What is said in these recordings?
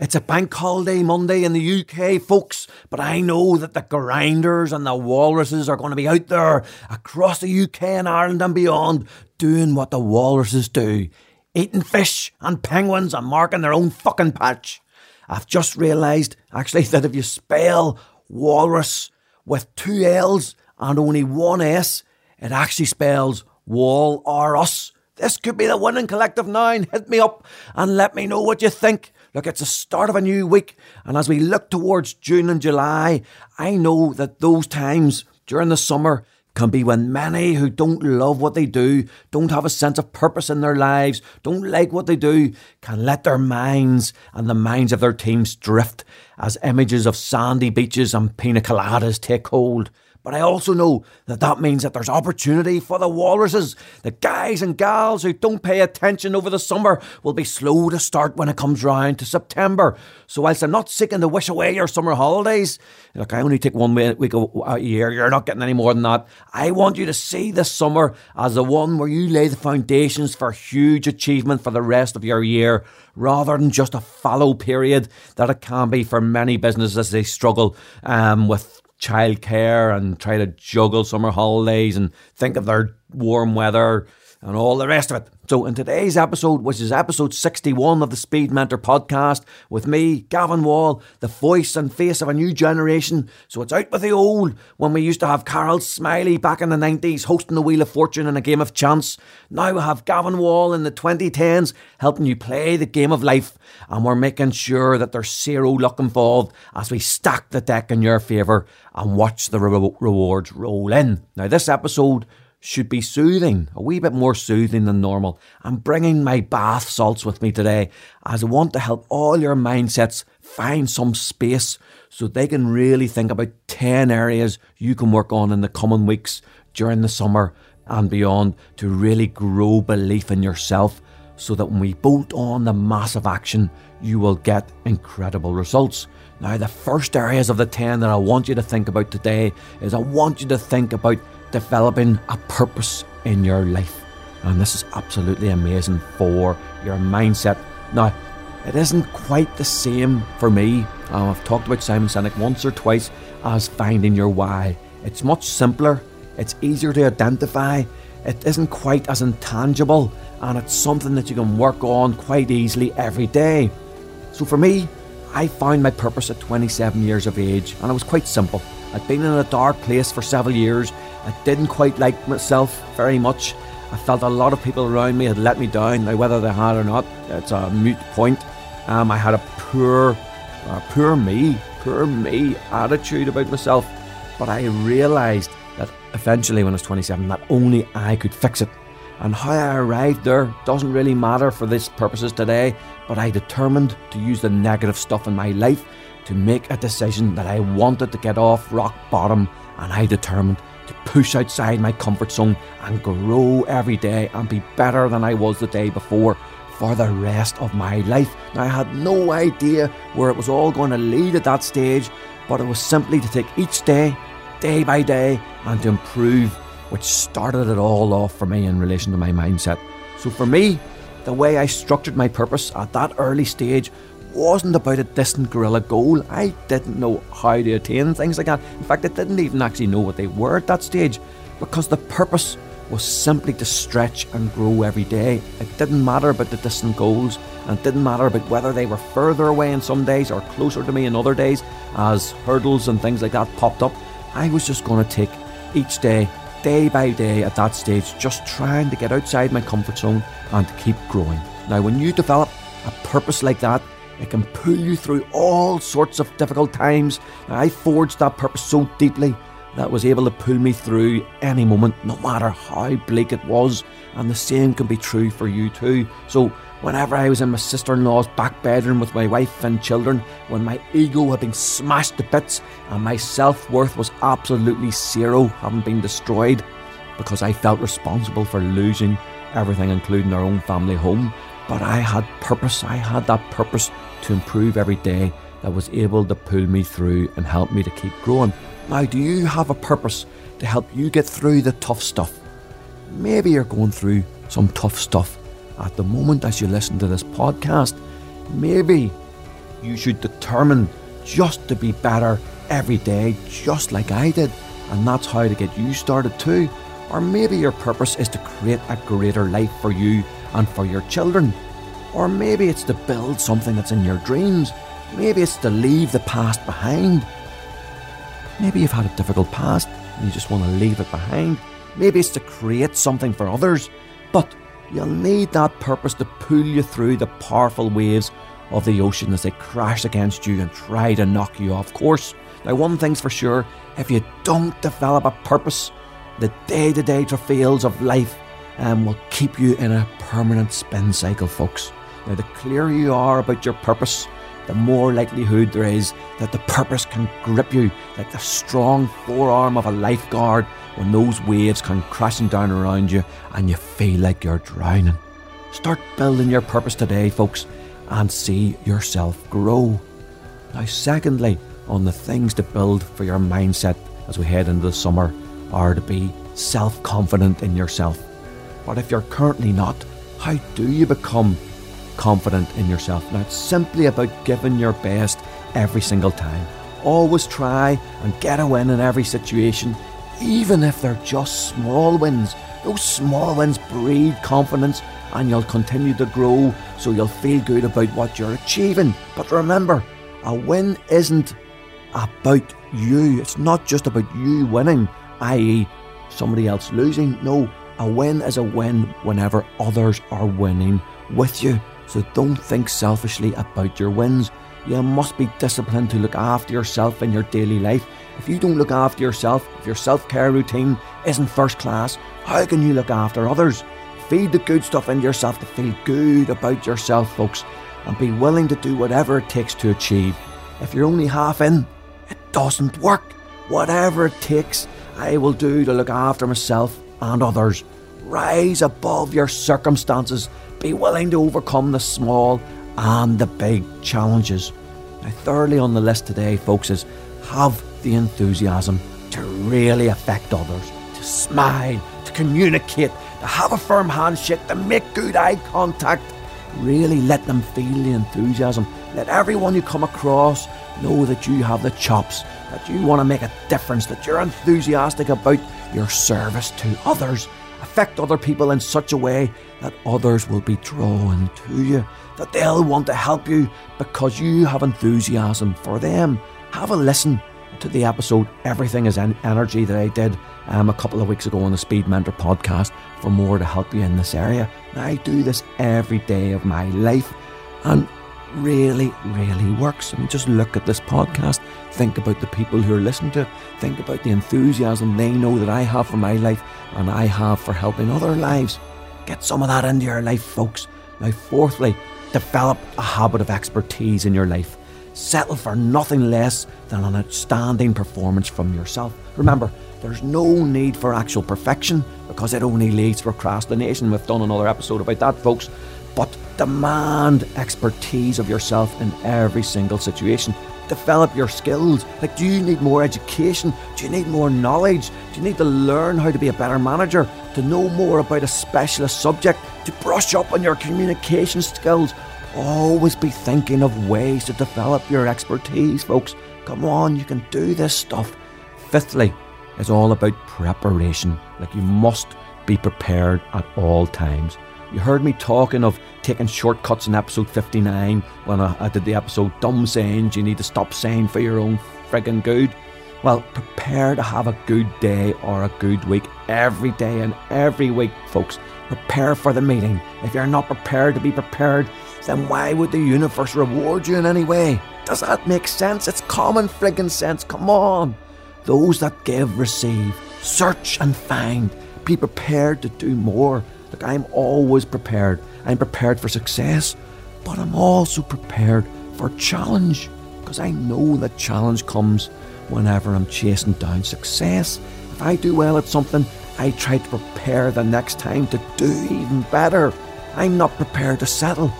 It's a bank holiday Monday in the UK, folks, but I know that the grinders and the walruses are going to be out there across the UK and Ireland and beyond doing what the walruses do eating fish and penguins and marking their own fucking patch. I've just realised, actually, that if you spell walrus with two L's and only one S, it actually spells wall or us. This could be the winning collective nine. Hit me up and let me know what you think. Look, it's the start of a new week, and as we look towards June and July, I know that those times during the summer can be when many who don't love what they do, don't have a sense of purpose in their lives, don't like what they do, can let their minds and the minds of their teams drift as images of sandy beaches and pina coladas take hold. But I also know that that means that there's opportunity for the walruses. The guys and gals who don't pay attention over the summer will be slow to start when it comes round to September. So whilst I'm not seeking to wish away your summer holidays, look, I only take one week a year. You're not getting any more than that. I want you to see this summer as the one where you lay the foundations for huge achievement for the rest of your year rather than just a fallow period that it can be for many businesses as they struggle um, with childcare and try to juggle summer holidays and think of their warm weather and all the rest of it. So, in today's episode, which is episode 61 of the Speed Mentor podcast, with me, Gavan Wall, the voice and face of a new generation. So, it's out with the old when we used to have Carol Smillie back in the 90s hosting the Wheel of Fortune and a game of chance. Now we have Gavan Wall in the 2010s helping you play the game of life. And we're making sure that there's zero luck involved as we stack the deck in your favour and watch the re- rewards roll in. Now, this episode should be soothing, a wee bit more soothing than normal. I'm bringing my bath salts with me today as I want to help all your mindsets find some space so they can really think about 10 areas you can work on in the coming weeks during the summer and beyond to really grow belief in yourself so that when we bolt on the massive action, you will get incredible results. Now, the first areas of the 10 that I want you to think about today is I want you to think about developing a purpose in your life. And this is absolutely amazing for your mindset. Now, it isn't quite the same for me. Uh, I've talked about Simon Sinek once or twice as finding your why. It's much simpler, it's easier to identify, it isn't quite as intangible, and it's something that you can work on quite easily every day. So for me, I found my purpose at 27 years of age, and it was quite simple. I'd been in a dark place for several years. I didn't quite like myself very much. I felt a lot of people around me had let me down. Now, whether they had or not, it's a moot point. Um, I had a poor, uh, poor me, poor me attitude about myself. But I realised that eventually, when I was 27, that only I could fix it. And how I arrived there doesn't really matter for this purposes today, but I determined to use the negative stuff in my life to make a decision that I wanted to get off rock bottom, and I determined to push outside my comfort zone and grow every day and be better than I was the day before for the rest of my life. Now, I had no idea where it was all going to lead at that stage, but it was simply to take each day, day by day, and to improve, which started it all off for me in relation to my mindset. So, for me, the way I structured my purpose at that early stage wasn't about a distant gorilla goal. I didn't know how to attain things like that. In fact, I didn't even actually know what they were at that stage because the purpose was simply to stretch and grow every day. It didn't matter about the distant goals and it didn't matter about whether they were further away in some days or closer to me in other days as hurdles and things like that popped up. I was just going to take each day, day by day at that stage, just trying to get outside my comfort zone and to keep growing. Now, when you develop a purpose like that, it can pull you through all sorts of difficult times. I forged that purpose so deeply that was able to pull me through any moment, no matter how bleak it was. And the same can be true for you too. So, whenever I was in my sister in law's back bedroom with my wife and children, when my ego had been smashed to bits and my self worth was absolutely zero, having been destroyed, because I felt responsible for losing everything, including our own family home. But I had purpose, I had that purpose to improve every day that was able to pull me through and help me to keep growing. Now, do you have a purpose to help you get through the tough stuff? Maybe you're going through some tough stuff at the moment as you listen to this podcast. Maybe you should determine just to be better every day, just like I did, and that's how to get you started too. Or maybe your purpose is to create a greater life for you and for your children. Or maybe it's to build something that's in your dreams. Maybe it's to leave the past behind. Maybe you've had a difficult past and you just want to leave it behind. Maybe it's to create something for others. But you'll need that purpose to pull you through the powerful waves of the ocean as they crash against you and try to knock you off course. Now, one thing's for sure if you don't develop a purpose, the day to day travails of life um, will keep you in a permanent spin cycle, folks. Now, the clearer you are about your purpose, the more likelihood there is that the purpose can grip you like the strong forearm of a lifeguard when those waves come crashing down around you and you feel like you're drowning. Start building your purpose today, folks, and see yourself grow. Now, secondly, on the things to build for your mindset as we head into the summer are to be self confident in yourself. But if you're currently not, how do you become confident in yourself? Now, it's simply about giving your best every single time. Always try and get a win in every situation, even if they're just small wins. Those small wins breed confidence and you'll continue to grow so you'll feel good about what you're achieving. But remember, a win isn't about you. It's not just about you winning, i.e., somebody else losing. No, a win is a win whenever others are winning with you. So don't think selfishly about your wins. You must be disciplined to look after yourself in your daily life. If you don't look after yourself, if your self care routine isn't first class, how can you look after others? Feed the good stuff into yourself to feel good about yourself, folks, and be willing to do whatever it takes to achieve. If you're only half in, it doesn't work. Whatever it takes, I will do to look after myself and others. Rise above your circumstances. Be willing to overcome the small and the big challenges. Now, thirdly on the list today, folks, is have the enthusiasm to really affect others, to smile, to communicate, to have a firm handshake, to make good eye contact. Really let them feel the enthusiasm. Let everyone you come across know that you have the chops, that you want to make a difference, that you're enthusiastic about your service to others. Affect other people in such a way that others will be drawn to you, that they'll want to help you because you have enthusiasm for them. Have a listen to the episode Everything is Energy that I did um, a couple of weeks ago on the Speed Mentor podcast for more to help you in this area. I do this every day of my life and really, really works. I mean, just look at this podcast. Think about the people who are listening to it. Think about the enthusiasm they know that I have for my life and I have for helping other lives. Get some of that into your life, folks. Now, fourthly, develop a habit of expertise in your life. Settle for nothing less than an outstanding performance from yourself. Remember, there's no need for actual perfection because it only leads to procrastination. We've done another episode about that, folks. But demand expertise of yourself in every single situation. Develop your skills. Like, do you need more education? Do you need more knowledge? Do you need to learn how to be a better manager? To know more about a specialist subject? To brush up on your communication skills? Always be thinking of ways to develop your expertise, folks. Come on, you can do this stuff. Fifthly, it's all about preparation. Like, you must be prepared at all times. You heard me talking of taking shortcuts in episode 59 when I, I did the episode Dumb Sayings You Need to Stop Saying for Your Own Friggin' Good. Well, prepare to have a good day or a good week every day and every week, folks. Prepare for the meeting. If you're not prepared to be prepared, then why would the universe reward you in any way? Does that make sense? It's common friggin' sense. Come on. Those that give receive. Search and find. Be prepared to do more. Look, I'm always prepared. I'm prepared for success, but I'm also prepared for challenge because I know that challenge comes whenever I'm chasing down success. If I do well at something, I try to prepare the next time to do even better. I'm not prepared to settle.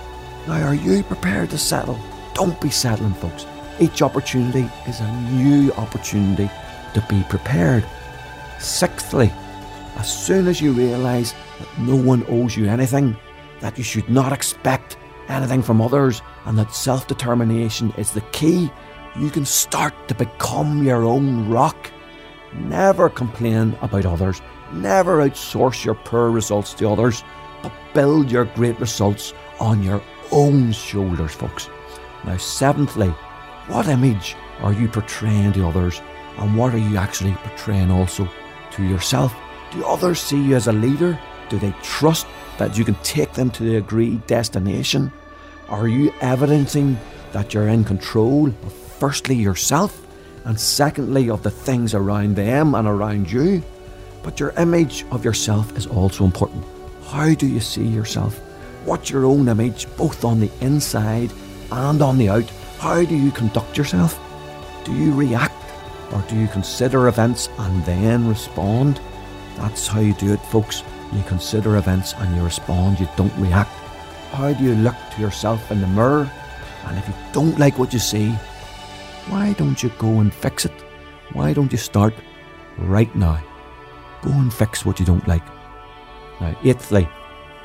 Now, are you prepared to settle? Don't be settling, folks. Each opportunity is a new opportunity to be prepared. Sixthly, as soon as you realise that no one owes you anything, that you should not expect anything from others, and that self determination is the key, you can start to become your own rock. Never complain about others, never outsource your poor results to others, but build your great results on your own shoulders, folks. Now, seventhly, what image are you portraying to others, and what are you actually portraying also to yourself? Do others see you as a leader? Do they trust that you can take them to the agreed destination? Are you evidencing that you're in control of firstly yourself and secondly of the things around them and around you? But your image of yourself is also important. How do you see yourself? What's your own image, both on the inside and on the out? How do you conduct yourself? Do you react or do you consider events and then respond? That's how you do it, folks. You consider events and you respond, you don't react. How do you look to yourself in the mirror? And if you don't like what you see, why don't you go and fix it? Why don't you start right now? Go and fix what you don't like. Now, eighthly,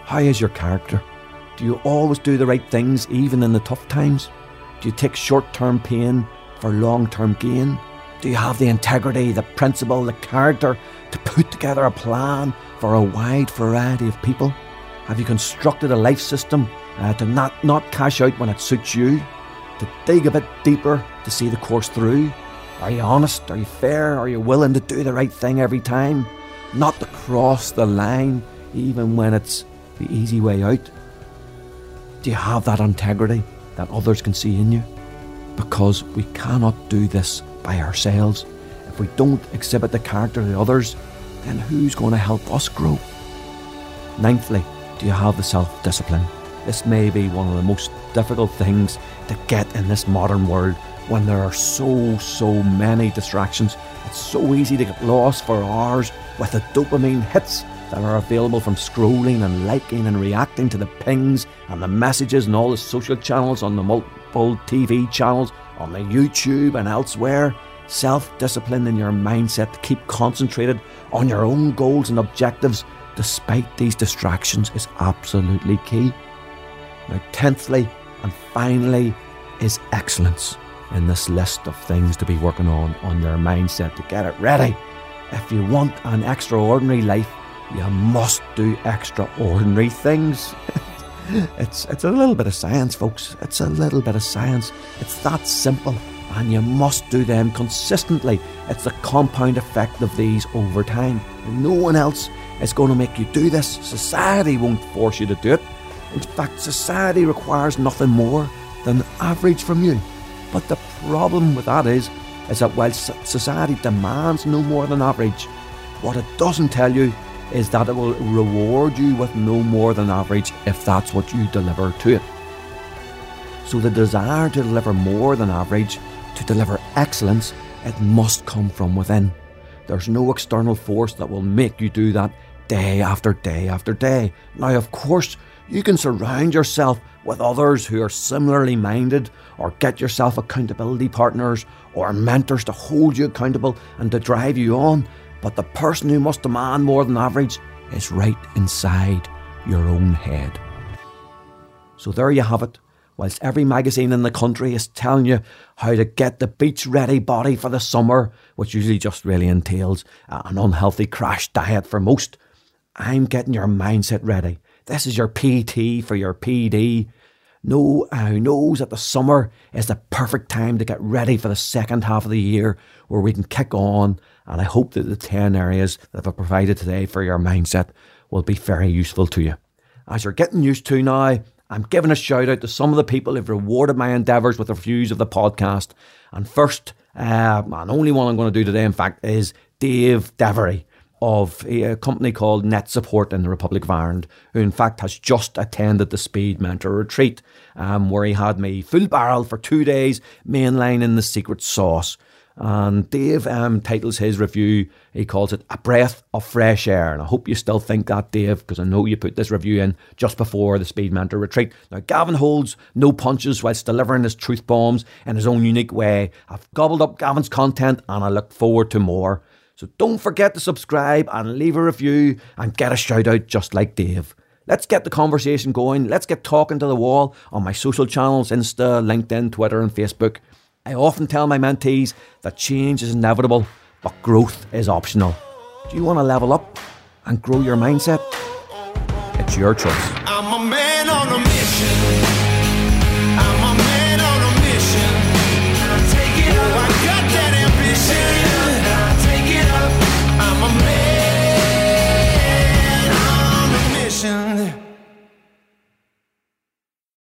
how is your character? Do you always do the right things even in the tough times? Do you take short term pain for long term gain? Do you have the integrity, the principle, the character to put together a plan for a wide variety of people? Have you constructed a life system uh, to not, not cash out when it suits you? To dig a bit deeper to see the course through? Are you honest? Are you fair? Are you willing to do the right thing every time? Not to cross the line even when it's the easy way out? Do you have that integrity that others can see in you? Because we cannot do this by ourselves. If we don't exhibit the character of the others, then who's going to help us grow? Ninthly, do you have the self discipline? This may be one of the most difficult things to get in this modern world when there are so, so many distractions. It's so easy to get lost for hours with the dopamine hits that are available from scrolling and liking and reacting to the pings and the messages and all the social channels on the multiple TV channels, on the YouTube and elsewhere. Self discipline in your mindset to keep concentrated on your own goals and objectives despite these distractions is absolutely key. Now, tenthly and finally, is excellence in this list of things to be working on on your mindset to get it ready. If you want an extraordinary life, you must do extraordinary things. it's it's a little bit of science, folks. It's a little bit of science. It's that simple, and you must do them consistently. It's the compound effect of these over time. No one else is going to make you do this. Society won't force you to do it. In fact, society requires nothing more than average from you. But the problem with that is, is that while society demands no more than average, what it doesn't tell you is that it will reward you with no more than average if that's what you deliver to it. So the desire to deliver more than average, to deliver excellence, it must come from within. There's no external force that will make you do that day after day after day. Now, of course, you can surround yourself with others who are similarly minded, or get yourself accountability partners or mentors to hold you accountable and to drive you on. But the person who must demand more than average is right inside your own head. So there you have it. Whilst every magazine in the country is telling you how to get the beach ready body for the summer, which usually just really entails an unhealthy crash diet for most, I'm getting your mindset ready. This is your PT for your PD. No, who knows that the summer is the perfect time to get ready for the second half of the year where we can kick on. And I hope that the 10 areas that I've provided today for your mindset will be very useful to you. As you're getting used to now, I'm giving a shout out to some of the people who've rewarded my endeavours with reviews of the podcast. And first, uh, and only one I'm going to do today, in fact, is Dave Devery of a company called Net Support in the Republic of Ireland, who in fact has just attended the Speed Mentor Retreat, um, where he had me full barrel for two days, mainlining the secret sauce. And Dave um, titles his review, he calls it A Breath of Fresh Air. And I hope you still think that, Dave, because I know you put this review in just before the Speed Mentor retreat. Now, Gavan holds no punches whilst delivering his truth bombs in his own unique way. I've gobbled up Gavan's content and I look forward to more. So don't forget to subscribe and leave a review and get a shout out just like Dave. Let's get the conversation going. Let's get talking to the wall on my social channels Insta, LinkedIn, Twitter, and Facebook. I often tell my mentees that change is inevitable, but growth is optional. Do you want to level up and grow your mindset? It's your choice.